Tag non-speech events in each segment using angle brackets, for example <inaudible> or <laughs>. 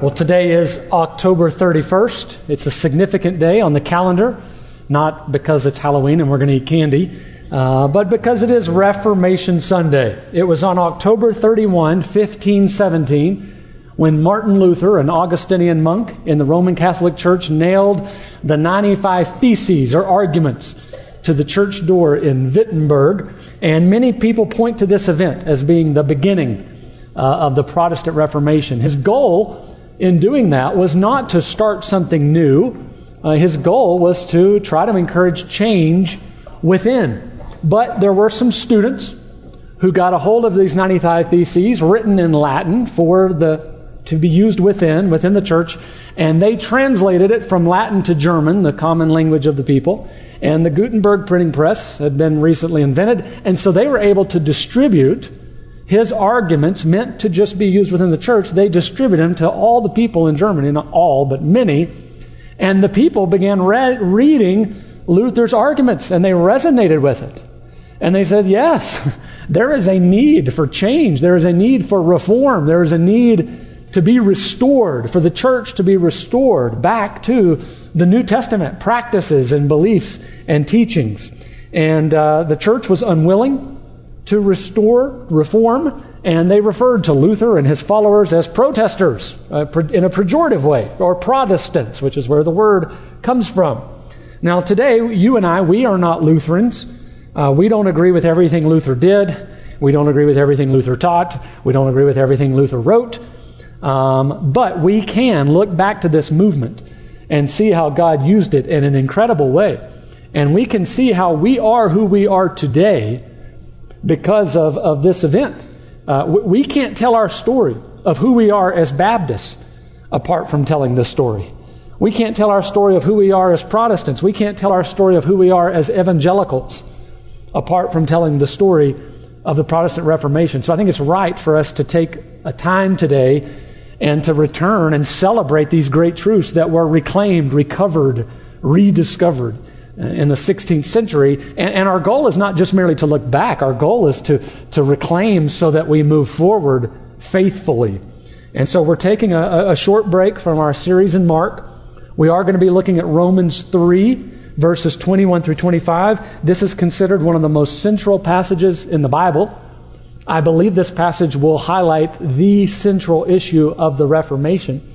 Well, today is October 31st. It's a significant day on the calendar, not because it's Halloween and we're going to eat candy, uh, but because it is Reformation Sunday. It was on October 31, 1517, when Martin Luther, an Augustinian monk in the Roman Catholic Church, nailed the 95 Theses or arguments to the church door in Wittenberg. And many people point to this event as being the beginning uh, of the Protestant Reformation. His goal in doing that was not to start something new. Uh, his goal was to try to encourage change within. But there were some students who got a hold of these 95 Theses written in Latin for the to be used within within the church and they translated it from Latin to German, the common language of the people. And the Gutenberg printing press had been recently invented, and so they were able to distribute his arguments meant to just be used within the church, they distributed them to all the people in Germany, not all, but many. And the people began re- reading Luther's arguments and they resonated with it. And they said, yes, <laughs> there is a need for change. There is a need for reform. There is a need to be restored, for the church to be restored back to the New Testament practices and beliefs and teachings. And uh, the church was unwilling to restore, reform, and they referred to Luther and his followers as protesters uh, in a pejorative way, or Protestants, which is where the word comes from. Now, today, you and I, we are not Lutherans. Uh, we don't agree with everything Luther did. We don't agree with everything Luther taught. We don't agree with everything Luther wrote. Um, but we can look back to this movement and see how God used it in an incredible way. And we can see how we are who we are today because of, of this event. Uh, we can't tell our story of who we are as Baptists apart from telling this story. We can't tell our story of who we are as Protestants. We can't tell our story of who we are as evangelicals apart from telling the story of the Protestant Reformation. So I think it's right for us to take a time today and to return and celebrate these great truths that were reclaimed, recovered, rediscovered in the 16th century. And, and, our goal is not just merely to look back, our goal is to, to reclaim so that we move forward faithfully. And so we're taking a, a short break from our series in Mark. We are going to be looking at Romans 3, verses 21 through 25. This is considered one of the most central passages in the Bible. I believe this passage will highlight the central issue of the Reformation.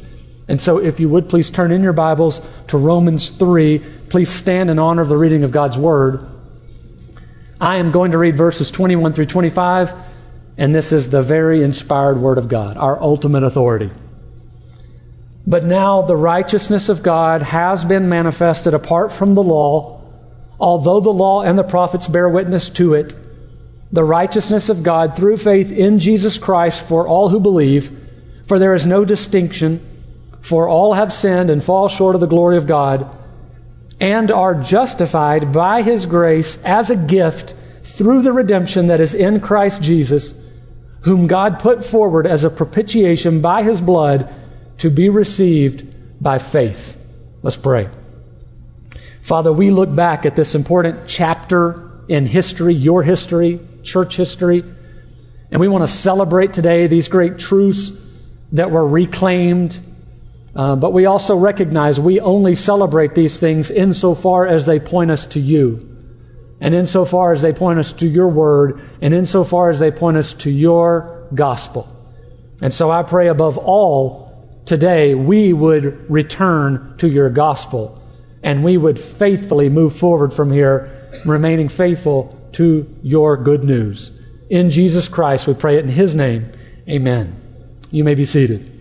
And so, if you would please turn in your Bibles to Romans 3, Please stand in honor of the reading of God's Word. I am going to read verses 21 through 25, and this is the very inspired Word of God, our ultimate authority. But now the righteousness of God has been manifested apart from the law, although the law and the prophets bear witness to it. The righteousness of God through faith in Jesus Christ for all who believe, for there is no distinction, for all have sinned and fall short of the glory of God and are justified by his grace as a gift through the redemption that is in Christ Jesus, whom God put forward as a propitiation by his blood to be received by faith. Let's pray. Father, we look back at this important chapter in history, your history, church history, and we want to celebrate today these great truths that were reclaimed uh, but we also recognize we only celebrate these things insofar as they point us to you, and insofar as they point us to your word, and insofar as they point us to your gospel. And so I pray above all today we would return to your gospel and we would faithfully move forward from here, remaining faithful to your good news. In Jesus Christ, we pray it in his name. Amen. You may be seated.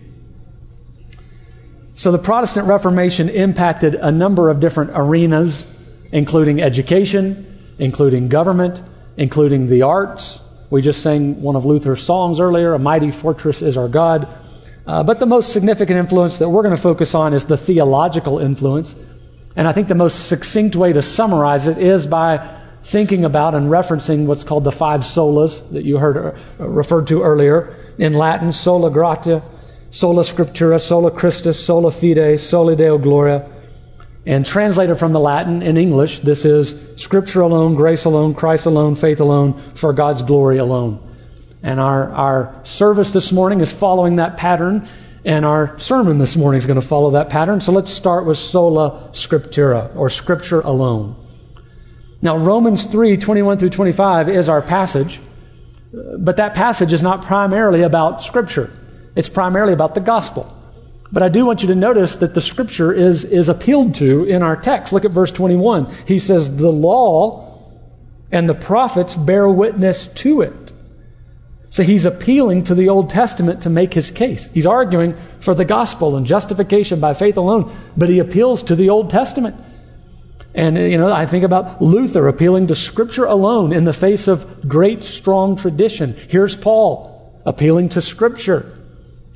So the Protestant Reformation impacted a number of different arenas, including education, including government, including the arts. We just sang one of Luther's songs earlier, A Mighty Fortress is Our God. Uh, but the most significant influence that we're going to focus on is the theological influence. And I think the most succinct way to summarize it is by thinking about and referencing what's called the five solas that you heard uh, referred to earlier. In Latin, sola gratia, sola scriptura, sola Christus, sola fide, soli Deo gloria. And translated from the Latin in English, this is Scripture alone, grace alone, Christ alone, faith alone, for God's glory alone. And our, our service this morning is following that pattern And our sermon this morning is going to follow that pattern. So let's start with sola scriptura, or scripture alone. Now, Romans 3 21 through 25 is our passage, but that passage is not primarily about scripture, it's primarily about the gospel. But I do want you to notice that the scripture is, is appealed to in our text. Look at verse 21. He says, The law and the prophets bear witness to it. So he's appealing to the Old Testament to make his case. He's arguing for the gospel and justification by faith alone, but he appeals to the Old Testament. And, you know, I think about Luther appealing to Scripture alone in the face of great, strong tradition. Here's Paul appealing to Scripture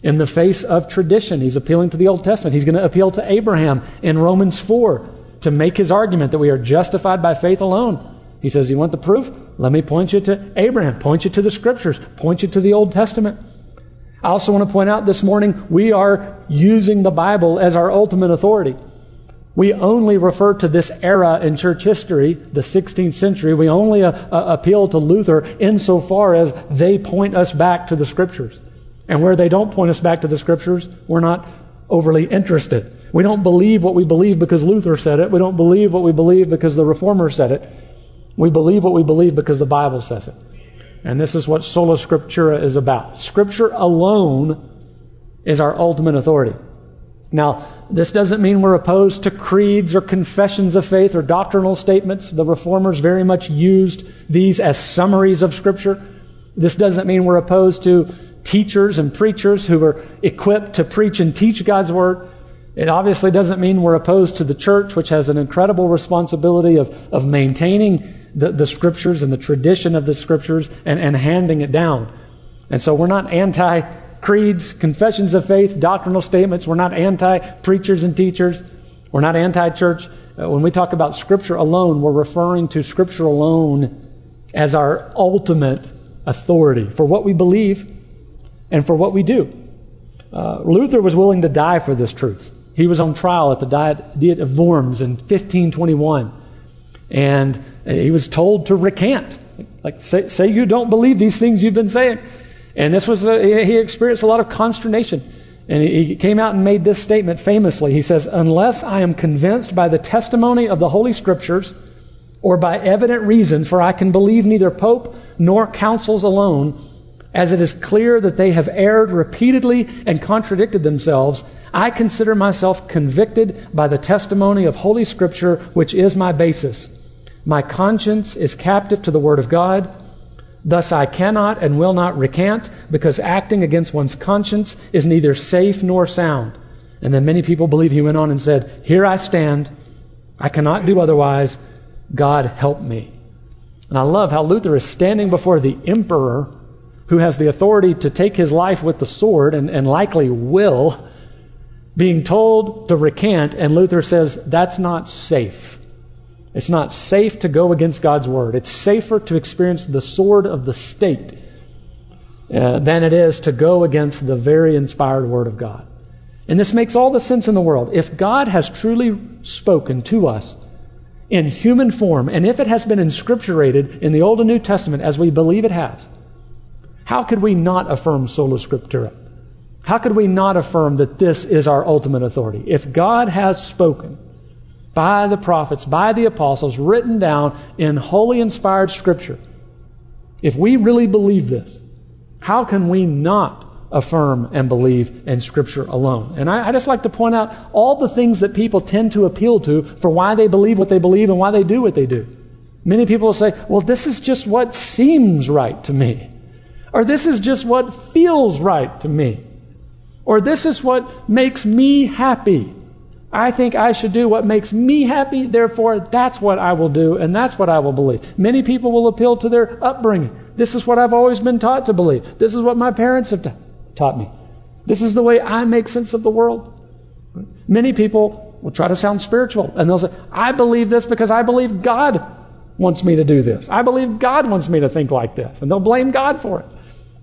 in the face of tradition. He's appealing to the Old Testament. He's going to appeal to Abraham in Romans 4 to make his argument that we are justified by faith alone. He says, You want the proof? Let me point you to Abraham, point you to the scriptures, point you to the Old Testament. I also want to point out this morning we are using the Bible as our ultimate authority. We only refer to this era in church history, the 16th century. We only uh, uh, appeal to Luther insofar as they point us back to the scriptures. And where they don't point us back to the scriptures, we're not overly interested. We don't believe what we believe because Luther said it. We don't believe what we believe because the reformer said it. We believe what we believe because the Bible says it. And this is what sola scriptura is about. Scripture alone is our ultimate authority. Now, this doesn't mean we're opposed to creeds or confessions of faith or doctrinal statements. The reformers very much used these as summaries of Scripture. This doesn't mean we're opposed to teachers and preachers who are equipped to preach and teach God's Word. It obviously doesn't mean we're opposed to the church, which has an incredible responsibility of, of maintaining the, the scriptures and the tradition of the scriptures and, and handing it down. And so we're not anti creeds, confessions of faith, doctrinal statements. We're not anti preachers and teachers. We're not anti church. Uh, when we talk about Scripture alone, we're referring to Scripture alone as our ultimate authority for what we believe and for what we do. Uh, Luther was willing to die for this truth. He was on trial at the Diet of Worms in 1521. And he was told to recant. Like, say, say you don't believe these things you've been saying. And this was, a, he experienced a lot of consternation. And he came out and made this statement famously. He says, Unless I am convinced by the testimony of the Holy Scriptures or by evident reason, for I can believe neither Pope nor councils alone, as it is clear that they have erred repeatedly and contradicted themselves, I consider myself convicted by the testimony of Holy Scripture, which is my basis. My conscience is captive to the Word of God. Thus I cannot and will not recant, because acting against one's conscience is neither safe nor sound. And then many people believe he went on and said, Here I stand. I cannot do otherwise. God help me. And I love how Luther is standing before the emperor who has the authority to take his life with the sword and, and likely will, being told to recant, and Luther says, That's not safe. It's not safe to go against God's word. It's safer to experience the sword of the state uh, than it is to go against the very inspired word of God. And this makes all the sense in the world. If God has truly spoken to us in human form, and if it has been inscripturated in the Old and New Testament as we believe it has, how could we not affirm sola scriptura? How could we not affirm that this is our ultimate authority? If God has spoken, by the prophets, by the apostles, written down in holy inspired scripture. If we really believe this, how can we not affirm and believe in Scripture alone? And I, I, just like to point out all the things that people tend to appeal to for why they believe what they believe and why they do what they do. Many people will say, well, this is just what seems right to me. Or this is just what feels right to me. Or this is what makes me happy. I think I should do what makes me happy, therefore, that's what I will do, and that's what I will believe. Many people will appeal to their upbringing. This is what I've always been taught to believe. This is what my parents have t- taught me. This is the way I make sense of the world. Many people will try to sound spiritual, and they'll say, I believe this because I believe God wants me to do this. I believe God wants me to think like this. And they'll blame God for it.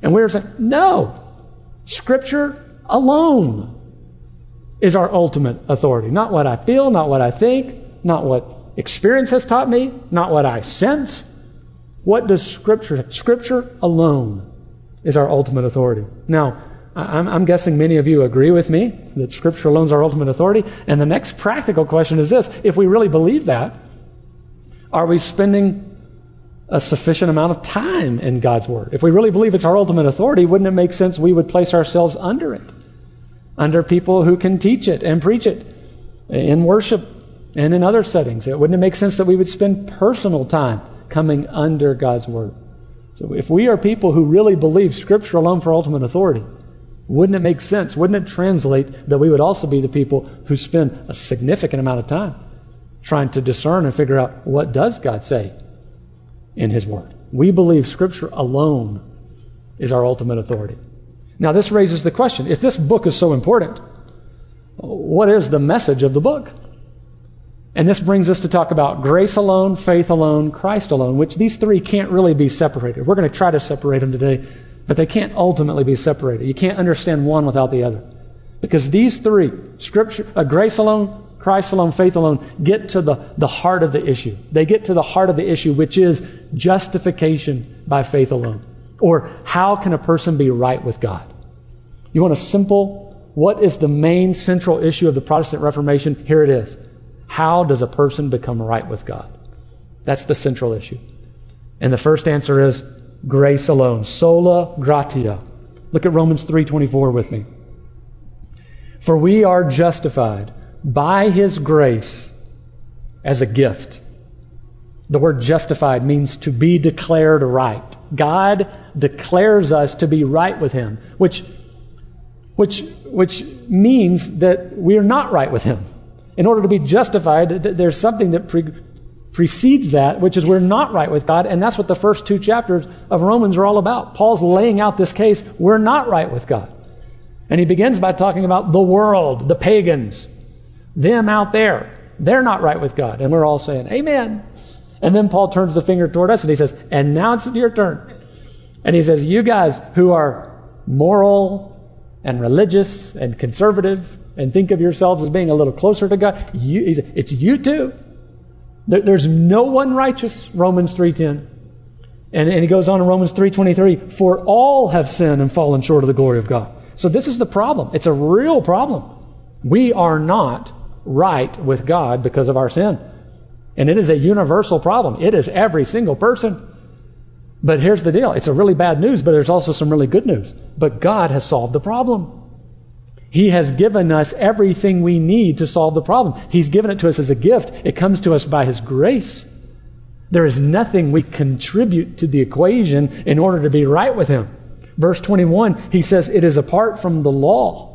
And we're saying, no. Scripture alone is our ultimate authority. Not what I feel, not what I think, not what experience has taught me, not what I sense. What does Scripture, Scripture alone is our ultimate authority. Now, I'm, I'm guessing many of you agree with me that Scripture alone is our ultimate authority. And the next practical question is this if we really believe that, are we spending a sufficient amount of time in God's Word? If we really believe it's our ultimate authority, wouldn't it make sense we would place ourselves under it? Under people who can teach it and preach it in worship and in other settings. Wouldn't it make sense that we would spend personal time coming under God's Word? So if we are people who really believe Scripture alone for ultimate authority, wouldn't it make sense? Wouldn't it translate that we would also be the people who spend a significant amount of time trying to discern and figure out what does God say in His Word? We believe Scripture alone is our ultimate authority. Now, this raises the question if this book is so important, what is the message of the book? And this brings us to talk about grace alone, faith alone, Christ alone, which these three can't really be separated. We're going to try to separate them today but they can't ultimately be separated. You can't understand one without the other. Because these three, scripture, uh, grace alone, Christ alone, faith alone, get to the, the heart of the issue. They get to the heart of the issue, which is justification by faith alone. Or how can a person be right with God? You want a simple, what is the main central issue of the Protestant Reformation? Here it is. How does a person become right with God? That's the central issue. And the first answer is grace alone. Sola gratia. Look at Romans 3:24 with me. For we are justified by his grace as a gift. The word justified means to be declared right. God declares us to be right with him, which which which means that we are not right with him. In order to be justified, there's something that pre- precedes that, which is we're not right with God, and that's what the first two chapters of Romans are all about. Paul's laying out this case, we're not right with God. And he begins by talking about the world, the pagans, them out there. They're not right with God. And we're all saying, Amen. And then Paul turns the finger toward us and he says, And now it's your turn. And he says, You guys who are moral and religious and conservative and think of yourselves as being a little closer to God, you, it's you too. There's no one righteous, Romans 3.10. And, and he goes on in Romans 3.23, for all have sinned and fallen short of the glory of God. So this is the problem. It's a real problem. We are not right with God because of our sin. And it is a universal problem. It is every single person. But here's the deal. It's a really bad news, but there's also some really good news. But God has solved the problem. He has given us everything we need to solve the problem. He's given it to us as a gift. It comes to us by His grace. There is nothing we contribute to the equation in order to be right with Him. Verse 21, he says, It is apart from the law.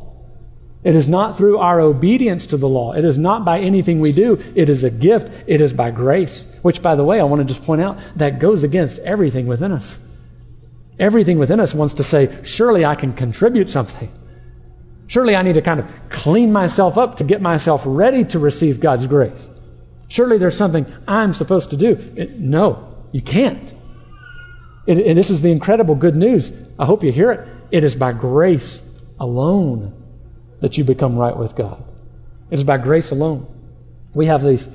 It is not through our obedience to the law. It is not by anything we do. It is a gift. It is by grace. Which, by the way, I want to just point out, that goes against everything within us. Everything within us wants to say, Surely I can contribute something. Surely I need to kind of clean myself up to get myself ready to receive God's grace. Surely there's something I'm supposed to do. It, no, you can't. It, and this is the incredible good news. I hope you hear it. It is by grace alone that you become right with God. It is by grace alone. We have these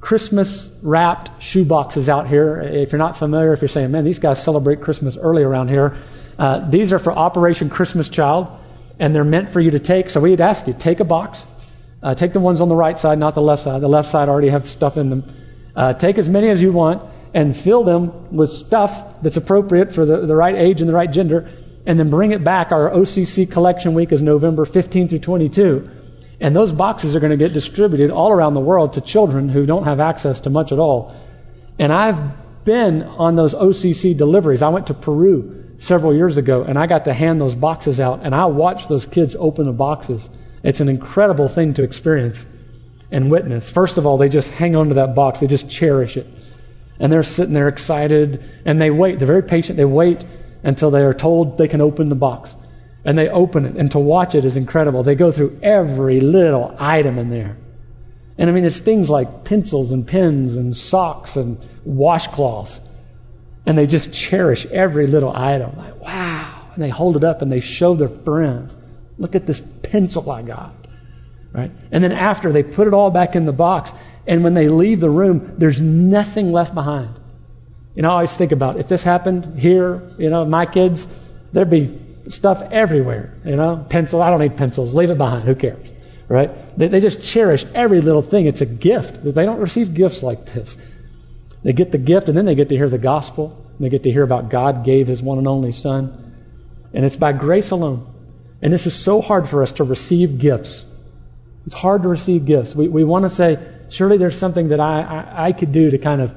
Christmas wrapped shoe boxes out here. If you're not familiar, if you're saying, man, these guys celebrate Christmas early around here, uh, these are for Operation Christmas Child and they're meant for you to take. So we'd ask you, take a box. Uh, take the ones on the right side, not the left side. The left side already have stuff in them. Uh, take as many as you want and fill them with stuff that's appropriate for the, the right age and the right gender, and then bring it back. Our OCC collection week is November 15 through 22. And those boxes are going to get distributed all around the world to children who don't have access to much at all. And I've been on those OCC deliveries. I went to Peru several years ago, and I got to hand those boxes out, and I watched those kids open the boxes. It's an incredible thing to experience and witness. First of all, they just hang on to that box, they just cherish it. And they're sitting there excited, and they wait. They're very patient. They wait until they are told they can open the box. And they open it, and to watch it is incredible. They go through every little item in there. And I mean, it's things like pencils and pens and socks and washcloths and they just cherish every little item. Like, wow. And they hold it up and they show their friends. Look at this pencil I got. Right? And then after, they put it all back in the box. And when they leave the room, there's nothing left behind. You know, I always think about if this happened here, you know, my kids, there'd be stuff everywhere, you know? Pencil, I don't need pencils. Leave it behind. Who cares? Right? They, they just cherish every little thing. It's a gift. They don't receive gifts like this. They get the gift and then they get to hear the gospel. They get to hear about God gave his one and only Son. And it's by grace alone. And this is so hard for us to receive gifts. It's hard to receive gifts. We, we want to say, surely there's something that I, I, I could do to kind of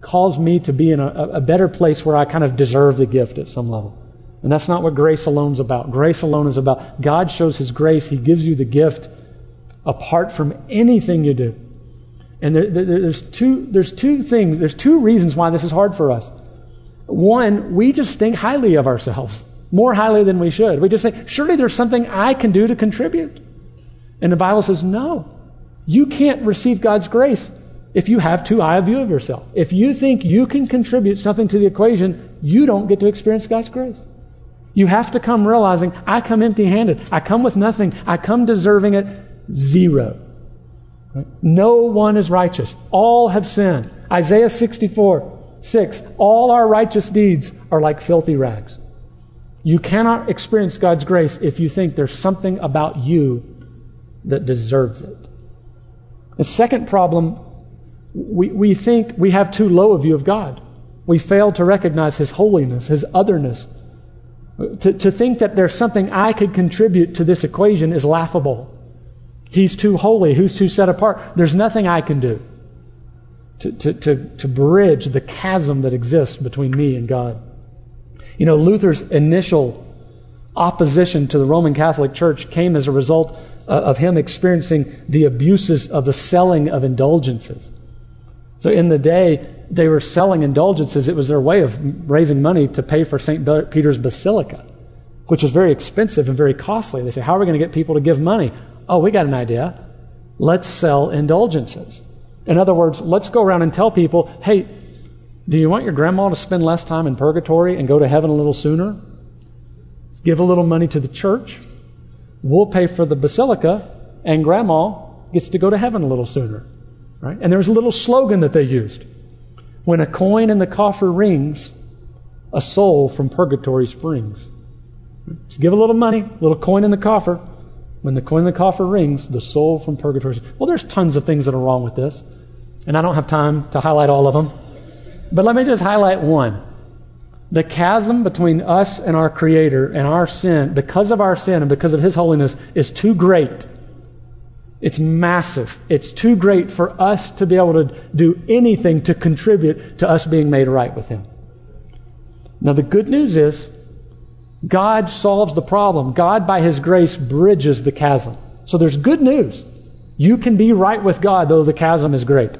cause me to be in a, a better place where I kind of deserve the gift at some level. And that's not what grace alone is about. Grace alone is about God shows His grace. He gives you the gift apart from anything you do. And there, there, there's, two, there's two things, there's two reasons why this is hard for us. One, we just think highly of ourselves, more highly than we should. We just think, surely there's something I can do to contribute. And the Bible says, no. You can't receive God's grace if you have too high a view of yourself. If you think you can contribute something to the equation, you don't get to experience God's grace. You have to come realizing, I come empty handed. I come with nothing. I come deserving it zero. No one is righteous. All have sinned. Isaiah 64, 6. All our righteous deeds are like filthy rags. You cannot experience God's grace if you think there's something about you that deserves it. The second problem, we, we think we have too low a view of God. We fail to recognize His holiness, His otherness. To, to think that there's something I could contribute to this equation is laughable. He's too holy. Who's too set apart? There's nothing I can do to, to, to, to bridge the chasm that exists between me and God. You know, Luther's initial opposition to the Roman Catholic Church came as a result uh, of him experiencing the abuses of the selling of indulgences. So in the day, they were selling indulgences. It was their way of raising money to pay for St. Peter's Basilica, which was very expensive and very costly. They say, How are we going to get people to give money? Oh, we got an idea. Let's sell indulgences. In other words, let's go around and tell people, hey, do you want your grandma to spend less time in purgatory and go to heaven a little sooner? Give a little money to the church. We'll pay for the basilica, and grandma gets to go to heaven a little sooner. Right? And there was a little slogan that they used. When a coin in the coffer rings, a soul from purgatory springs. Just give a little money, a little coin in the coffer, when the coin in the coffer rings, the soul from purgatory. Well, there's tons of things that are wrong with this, and I don't have time to highlight all of them. But let me just highlight one. The chasm between us and our Creator and our sin, because of our sin and because of His holiness, is too great. It's massive. It's too great for us to be able to do anything to contribute to us being made right with Him. Now, the good news is God solves the problem. God, by His grace, bridges the chasm. So there's good news. You can be right with God, though the chasm is great.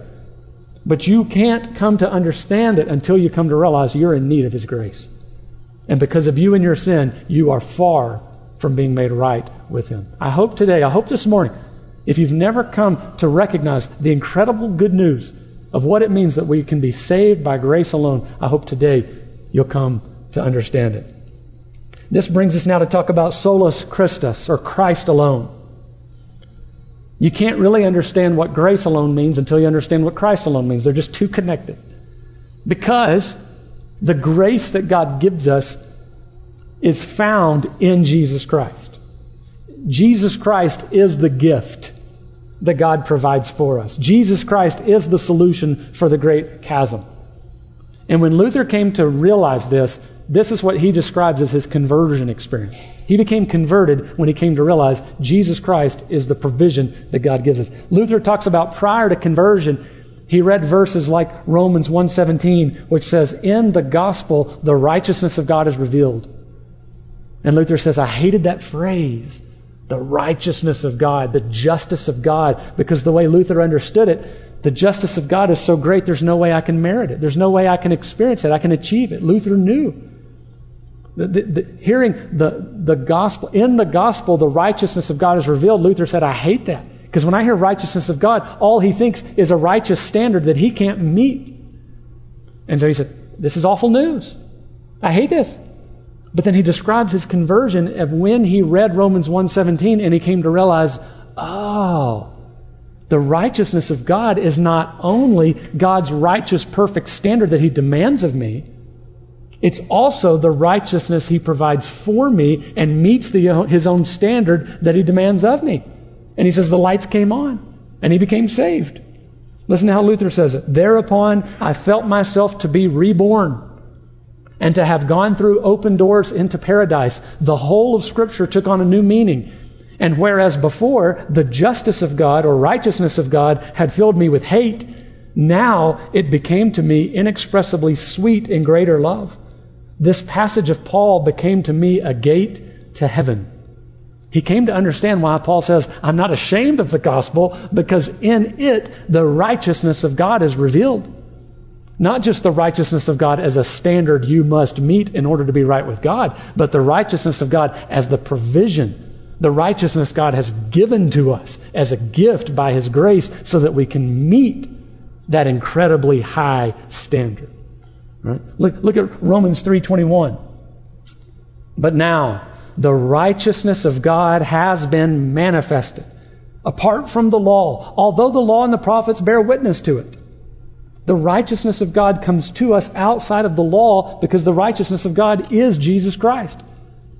But you can't come to understand it until you come to realize you're in need of His grace. And because of you and your sin, you are far from being made right with Him. I hope today, I hope this morning, if you've never come to recognize the incredible good news of what it means that we can be saved by grace alone, I hope today you'll come to understand it. This brings us now to talk about solus Christus, or Christ alone. You can't really understand what grace alone means until you understand what Christ alone means. They're just too connected. Because the grace that God gives us is found in Jesus Christ. Jesus Christ is the gift that God provides for us. Jesus Christ is the solution for the great chasm. And when Luther came to realize this, this is what he describes as his conversion experience. He became converted when he came to realize Jesus Christ is the provision that God gives us. Luther talks about prior to conversion, he read verses like Romans 1:17 which says in the gospel the righteousness of God is revealed. And Luther says I hated that phrase, the righteousness of God, the justice of God because the way Luther understood it, the justice of God is so great there's no way I can merit it. There's no way I can experience it. I can achieve it. Luther knew the, the, the, hearing the, the gospel, in the gospel, the righteousness of God is revealed, Luther said, I hate that. Because when I hear righteousness of God, all he thinks is a righteous standard that he can't meet. And so he said, This is awful news. I hate this. But then he describes his conversion of when he read Romans 1:17 and he came to realize, oh, the righteousness of God is not only God's righteous perfect standard that he demands of me, It's also the righteousness he provides for me and meets the, his own standard that he demands of me. And he says the lights came on and he became saved. Listen to how Luther says it. Thereupon I felt myself to be reborn and to have gone through open doors into paradise. The whole of Scripture took on a new meaning. And whereas before the justice of God or righteousness of God had filled me with hate, now it became to me inexpressibly sweet in greater love. This passage of Paul became to me a gate to heaven. He came to understand why Paul says, I'm not ashamed of the gospel because in it the righteousness of God is revealed. Not just the righteousness of God as a standard you must meet in order to be right with God, but the righteousness of God as the provision, the righteousness God has given to us as a gift by His grace so that we can meet that incredibly high standard. Right? Look, look at Romans 3:21. But now the righteousness of God has been manifested apart from the law, although the law and the prophets bear witness to it. The righteousness of God comes to us outside of the law because the righteousness of God is Jesus Christ.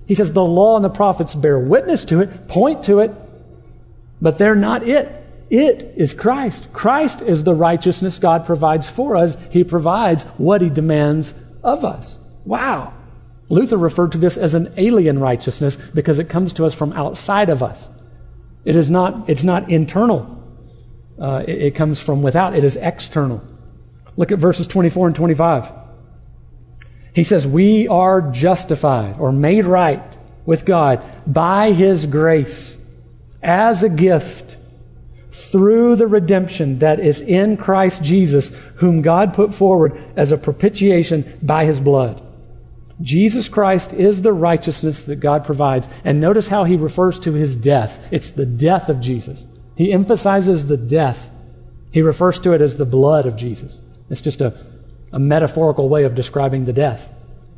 He says the law and the prophets bear witness to it, point to it, but they're not it. It is Christ. Christ is the righteousness God provides for us. He provides what He demands of us. Wow. Luther referred to this as an alien righteousness because it comes to us from outside of us. It is not, it's not internal. Uh, it, it comes from without. It is external. Look at verses 24 and 25. He says, We are justified or made right with God by His grace as a gift through the redemption that is in Christ Jesus, whom God put forward as a propitiation by his blood. Jesus Christ is the righteousness that God provides. And notice how he refers to his death. It's the death of Jesus. He emphasizes the death. He refers to it as the blood of Jesus. It's just a, a metaphorical way of describing the death.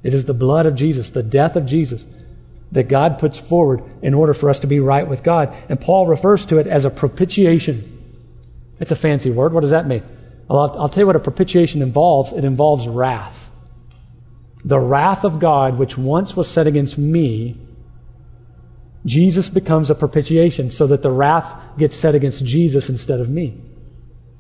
It is the blood of Jesus, the death of Jesus that God puts forward in order for us to be right with God. And Paul refers to it as a propitiation. It's a fancy word. What does that mean? Well, I'll, I'll tell you what a propitiation involves. It involves wrath. The wrath of God, which once was set against me, Jesus becomes a propitiation so that the wrath gets set against Jesus instead of me.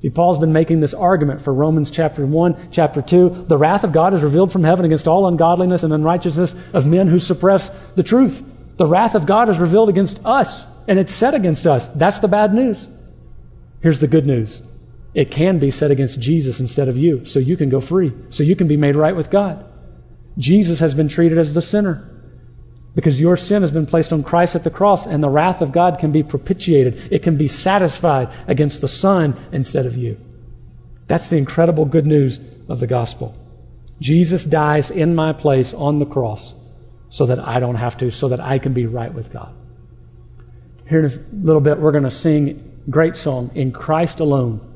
See, Paul's been making this argument for Romans chapter 1, chapter 2. The wrath of God is revealed from heaven against all ungodliness and unrighteousness of men who suppress the truth. The wrath of God is revealed against us, and it's set against us. That's the bad news. Here's the good news it can be set against Jesus instead of you, so you can go free, so you can be made right with God. Jesus has been treated as the sinner because your sin has been placed on Christ at the cross, and the wrath of God can be propitiated. It can be satisfied against the Son instead of you. That's the incredible good news of the gospel. Jesus dies in my place on the cross so that I don't have to, so that I can be right with God. Here in a little bit, we're going to sing a great song, In Christ Alone.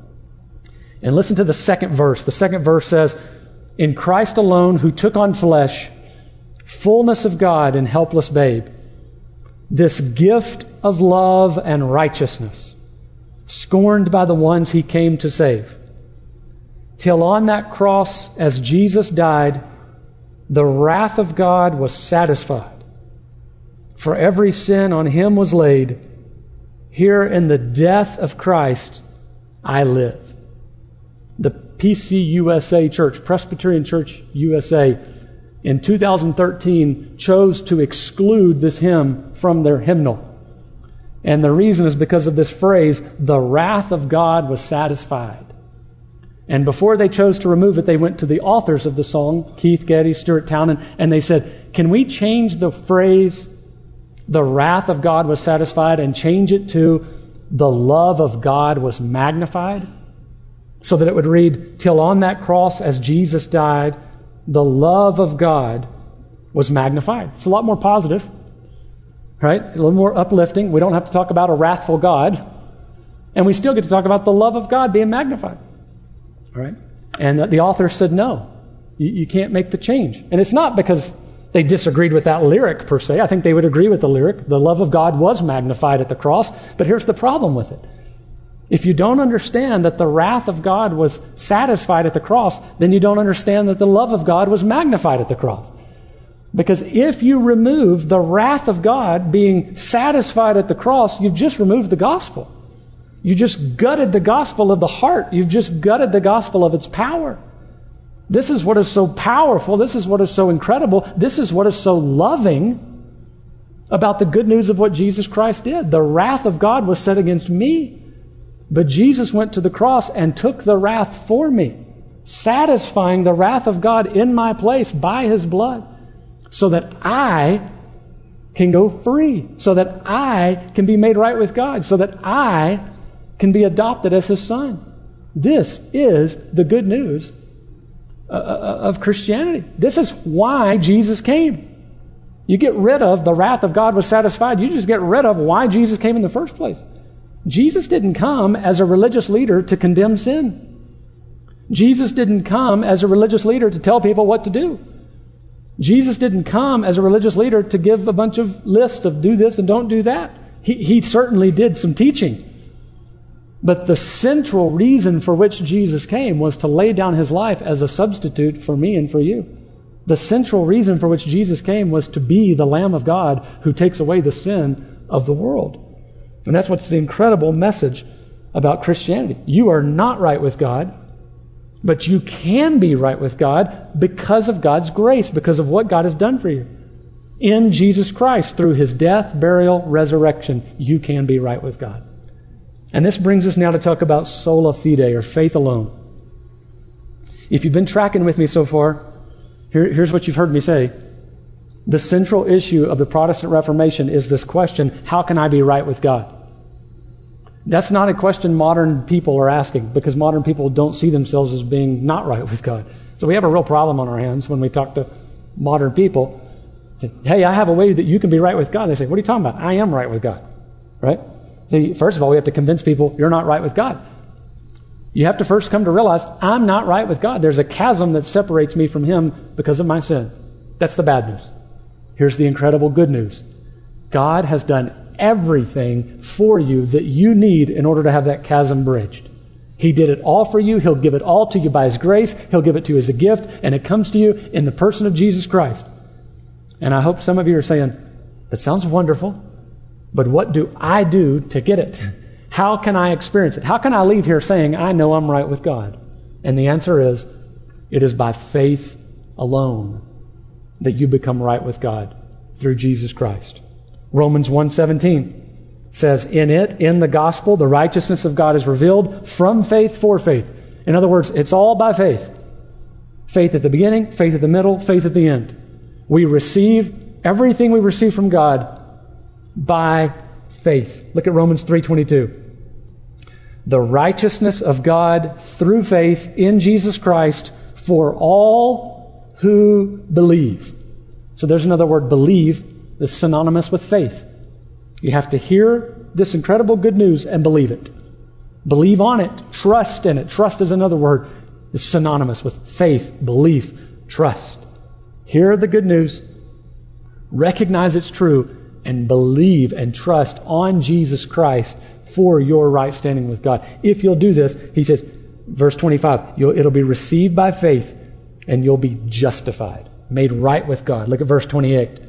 And listen to the second verse. The second verse says, In Christ alone, who took on flesh, fullness of God in helpless babe, this gift of love and righteousness, scorned by the ones he came to save. Till on that cross, as Jesus died, the wrath of God was satisfied. For every sin on him was laid. Here in the death of Christ, I live. The PCUSA Church, Presbyterian Church USA, in 2013 chose to exclude this hymn from their hymnal. And the reason is because of this phrase, the wrath of God was satisfied. And before they chose to remove it, they went to the authors of the song, Keith Getty, Stuart Townend, and they said, Can we change the phrase, the wrath of God was satisfied, and change it to the love of God was magnified? So that it would read, Till on that cross, as Jesus died, the love of God was magnified. It's a lot more positive, right? A little more uplifting. We don't have to talk about a wrathful God. And we still get to talk about the love of God being magnified. All right? And the author said, no, you, you can't make the change. And it's not because they disagreed with that lyric per se. I think they would agree with the lyric. The love of God was magnified at the cross. But here's the problem with it If you don't understand that the wrath of God was satisfied at the cross, then you don't understand that the love of God was magnified at the cross. Because if you remove the wrath of God being satisfied at the cross, you've just removed the gospel. You just gutted the gospel of the heart. You've just gutted the gospel of its power. This is what is so powerful. This is what is so incredible. This is what is so loving about the good news of what Jesus Christ did. The wrath of God was set against me. But Jesus went to the cross and took the wrath for me, satisfying the wrath of God in my place by his blood, so that I can go free, so that I can be made right with God, so that I can be adopted as his son. This is the good news uh, uh, of Christianity. This is why Jesus came. You get rid of the wrath of God was satisfied, you just get rid of why Jesus came in the first place. Jesus didn't come as a religious leader to condemn sin. Jesus didn't come as a religious leader to tell people what to do. Jesus didn't come as a religious leader to give a bunch of lists of do this and don't do that. He, he certainly did some teaching. But the central reason for which Jesus came was to lay down his life as a substitute for me and for you. The central reason for which Jesus came was to be the Lamb of God who takes away the sin of the world. And that's what's the incredible message about Christianity. You are not right with God, but you can be right with God because of God's grace, because of what God has done for you. In Jesus Christ, through his death, burial, resurrection, you can be right with God. And this brings us now to talk about sola fide, or faith alone. If you've been tracking with me so far, here, here's what you've heard me say. The central issue of the Protestant Reformation is this question how can I be right with God? That's not a question modern people are asking because modern people don't see themselves as being not right with God. So we have a real problem on our hands when we talk to modern people. Say, hey, I have a way that you can be right with God. They say, what are you talking about? I am right with God. Right? See, first of all, we have to convince people you're not right with God. You have to first come to realize I'm not right with God. There's a chasm that separates me from Him because of my sin. That's the bad news. Here's the incredible good news God has done everything for you that you need in order to have that chasm bridged. He did it all for you. He'll give it all to you by His grace. He'll give it to you as a gift, and it comes to you in the person of Jesus Christ. And I hope some of you are saying, that sounds wonderful, but what do I do to get it? <laughs> How can I experience it? How can I leave here saying, I know I'm right with God? And the answer is, it is by faith alone that you become right with God through Jesus Christ. Romans 1:17 says, "In it, in the gospel, the righteousness of God is revealed from faith for faith." In other words, it's all by faith. Faith at the beginning, faith at the middle, faith at the end. We receive everything we receive from God by faith. Look at Romans 3:22. The righteousness of God through faith in Jesus Christ for all who believe. So there's another word believe is synonymous with faith. You have to hear this incredible good news and believe it. Believe on it. Trust in it. Trust is another word. It's synonymous with faith, belief, trust. Hear the good news, recognize it's true, and believe and trust on Jesus Christ for your right standing with God. If you'll do this, he says, verse 25, it'll be received by faith and you'll be justified, made right with God. Look at verse 28.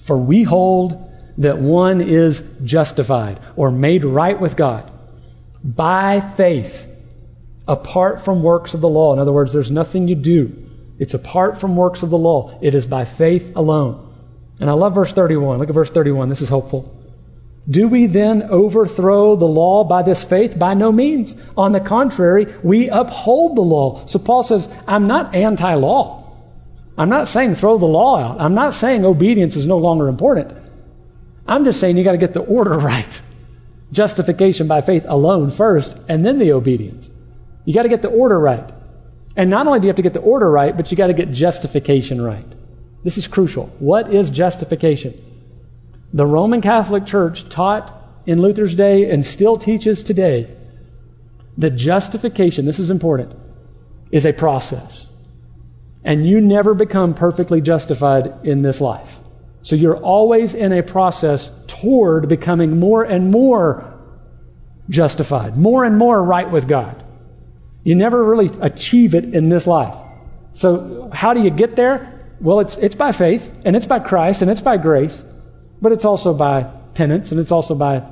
For we hold that one is justified or made right with God by faith apart from works of the law. In other words, there's nothing you do. It's apart from works of the law. It is by faith alone. And I love verse 31. Look at verse 31. This is hopeful. Do we then overthrow the law by this faith? By no means. On the contrary, we uphold the law. So Paul says, I'm not anti law. I'm not saying throw the law out. I'm not saying obedience is no longer important. I'm just saying you got to get the order <laughs> right. Justification by faith alone first, and then the obedience. You got to get the order right. And not only do you have to get the order right, but you got to get justification right. This is crucial. What is justification? The Roman Catholic Church taught in Luther's day and still teaches today that justification, this is important, is a process. And you never become perfectly justified in this life. So you're always in a process toward becoming more and more justified, more and more right with God. You never really achieve it in this life. So, how do you get there? Well, it's, it's by faith, and it's by Christ, and it's by grace, but it's also by penance, and it's also by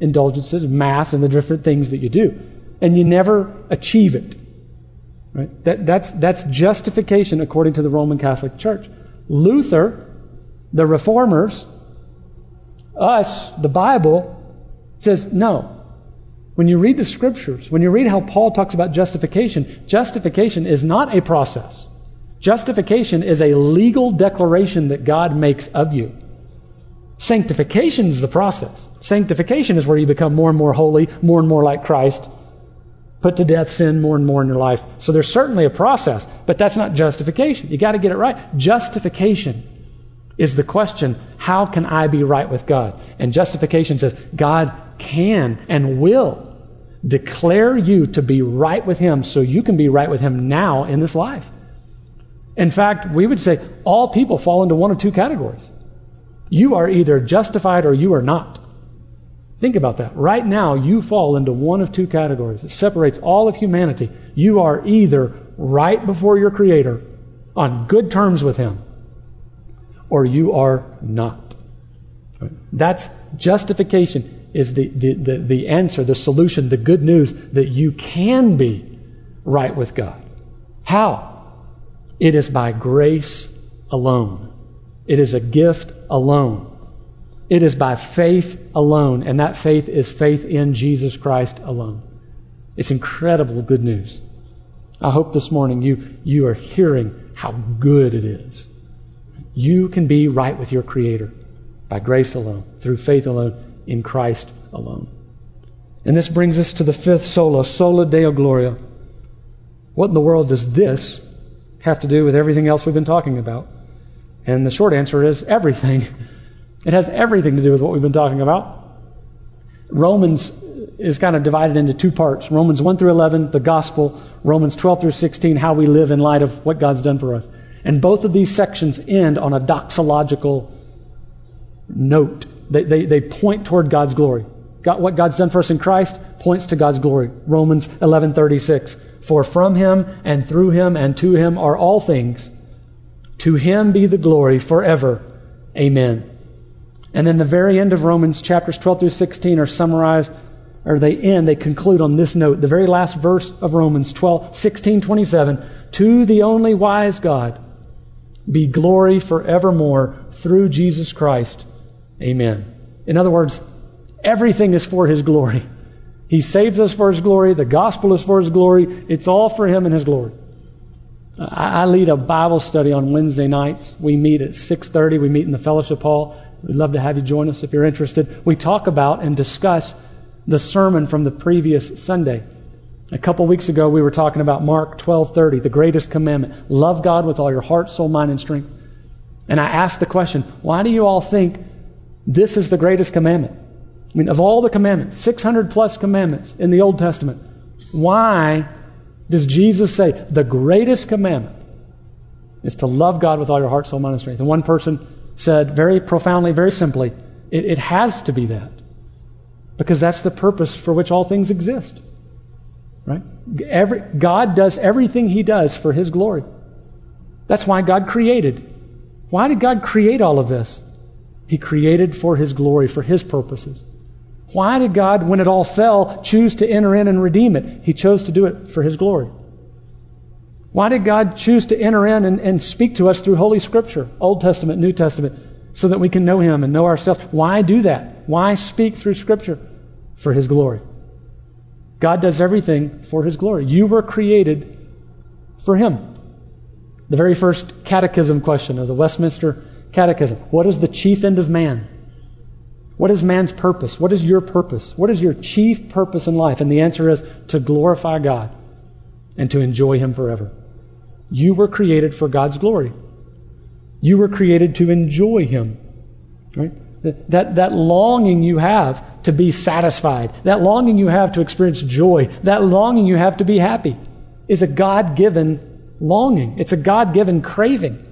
indulgences, mass, and the different things that you do. And you never achieve it. Right? That, that's, that's justification according to the Roman Catholic Church. Luther, the reformers, us, the Bible, says no. When you read the scriptures, when you read how Paul talks about justification, justification is not a process. Justification is a legal declaration that God makes of you. Sanctification is the process. Sanctification is where you become more and more holy, more and more like Christ, put to death sin more and more in your life. So there's certainly a process, but that's not justification. You got to get it right. Justification is the question, how can I be right with God? And justification says, God can and will declare you to be right with Him so you can be right with Him now in this life. In fact, we would say all people fall into one of two categories. You are either justified or you are not. Think about that. Right now, you fall into one of two categories. It separates all of humanity. You are either right before your Creator, on good terms with Him, or you are not. That's justification, is the, the, the, the answer, the solution, the good news that you can be right with God. How? It is by grace alone. It is a gift alone. It is by faith alone, and that faith is faith in Jesus Christ alone. It's incredible good news. I hope this morning you, you are hearing how good it is. You can be right with your Creator by grace alone, through faith alone, in Christ alone. And this brings us to the fifth sola, sola deo gloria. What in the world does this have to do with everything else we've been talking about? And the short answer is everything. <laughs> It has everything to do with what we've been talking about. Romans is kind of divided into two parts Romans 1 through 11, the gospel, Romans 12 through 16, how we live in light of what God's done for us. And both of these sections end on a doxological note. They, they, they point toward God's glory. God, what God's done for us in Christ points to God's glory. Romans 11:36. For from him and through him and to him are all things. To him be the glory forever. Amen. And then the very end of Romans, chapters 12 through 16, are summarized, or they end, they conclude on this note. The very last verse of Romans 12, 16, 27. To the only wise God be glory forevermore through Jesus Christ. Amen. In other words, everything is for His glory. He saves us for His glory. The gospel is for His glory. It's all for Him and His glory. I lead a Bible study on Wednesday nights. We meet at 6:30. We meet in the fellowship hall. We'd love to have you join us if you're interested. We talk about and discuss the sermon from the previous Sunday. A couple weeks ago, we were talking about Mark 12:30, the greatest commandment: love God with all your heart, soul, mind, and strength. And I asked the question, why do you all think this is the greatest commandment? I mean, of all the commandments, 600 plus commandments in the Old Testament, why does Jesus say the greatest commandment is to love God with all your heart, soul, mind, and strength? And one person said very profoundly, very simply, it, it has to be that. Because that's the purpose for which all things exist. Right? Every, God does everything He does for His glory. That's why God created. Why did God create all of this? He created for His glory, for His purposes. Why did God, when it all fell, choose to enter in and redeem it? He chose to do it for His glory. Why did God choose to enter in and, and speak to us through Holy Scripture, Old Testament, New Testament, so that we can know Him and know ourselves? Why do that? Why speak through Scripture? For His glory. God does everything for His glory. You were created for Him. The very first catechism question of the Westminster Catechism What is the chief end of man? What is man's purpose? What is your purpose? What is your chief purpose in life? And the answer is to glorify God and to enjoy Him forever. You were created for God's glory. You were created to enjoy Him. Right? That, that longing you have to be satisfied, that longing you have to experience joy, that longing you have to be happy is a God given longing. It's a God given craving.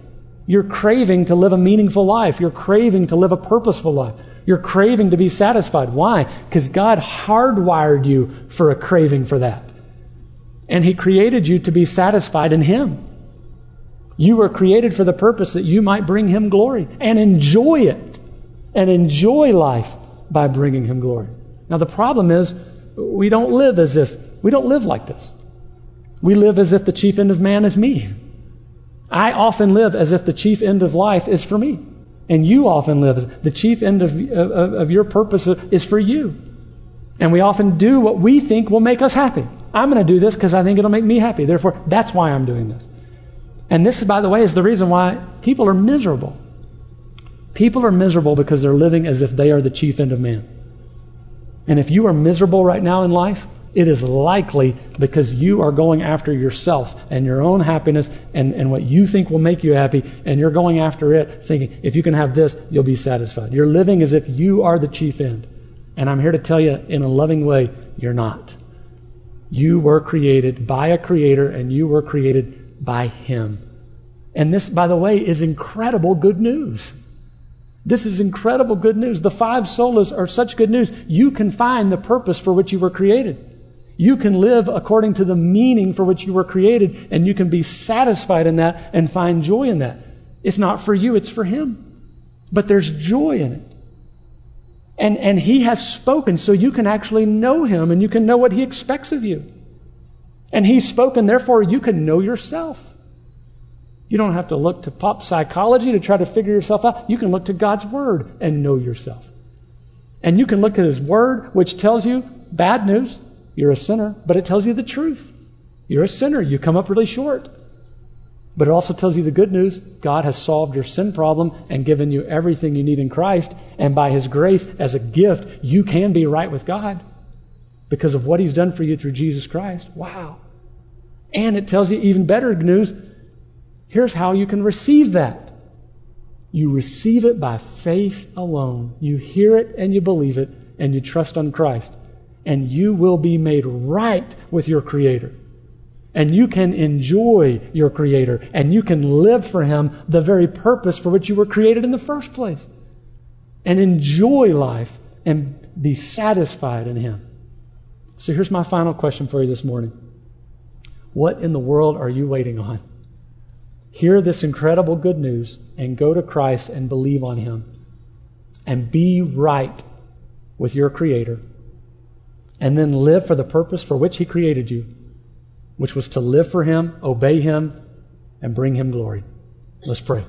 You're craving to live a meaningful life. You're craving to live a purposeful life. You're craving to be satisfied. Why? Because God hardwired you for a craving for that. And He created you to be satisfied in Him. You were created for the purpose that you might bring Him glory and enjoy it and enjoy life by bringing Him glory. Now, the problem is we don't live as if, we don't live like this. We live as if the chief end of man is me. I often live as if the chief end of life is for me. And you often live as the chief end of, of, of your purpose is for you. And we often do what we think will make us happy. I'm going to do this because I think it'll make me happy. Therefore, that's why I'm doing this. And this, by the way, is the reason why people are miserable. People are miserable because they're living as if they are the chief end of man. And if you are miserable right now in life, it is likely because you are going after yourself and your own happiness and, and what you think will make you happy, and you're going after it thinking, if you can have this, you'll be satisfied. You're living as if you are the chief end. And I'm here to tell you in a loving way, you're not. You were created by a creator, and you were created by him. And this, by the way, is incredible good news. This is incredible good news. The five solas are such good news. You can find the purpose for which you were created. You can live according to the meaning for which you were created, and you can be satisfied in that and find joy in that. It's not for you, it's for Him. But there's joy in it. And, and He has spoken, so you can actually know Him and you can know what He expects of you. And He's spoken, therefore, you can know yourself. You don't have to look to pop psychology to try to figure yourself out. You can look to God's Word and know yourself. And you can look at His Word, which tells you bad news, you're a sinner, but it tells you the truth. You're a sinner. You come up really short. But it also tells you the good news God has solved your sin problem and given you everything you need in Christ. And by His grace, as a gift, you can be right with God because of what He's done for you through Jesus Christ. Wow. And it tells you even better news here's how you can receive that. You receive it by faith alone. You hear it and you believe it and you trust on Christ and you will be made right with your Creator. And you can enjoy your Creator, and you can live for Him the very purpose for which you were created in the first place. And enjoy life and be satisfied in Him. So here's my final question for you this morning What in the world are you waiting on? Hear this incredible good news and go to Christ and believe on Him and be right with your Creator and then live for the purpose for which He created you, which was to live for Him, obey Him, and bring Him glory. Let's pray.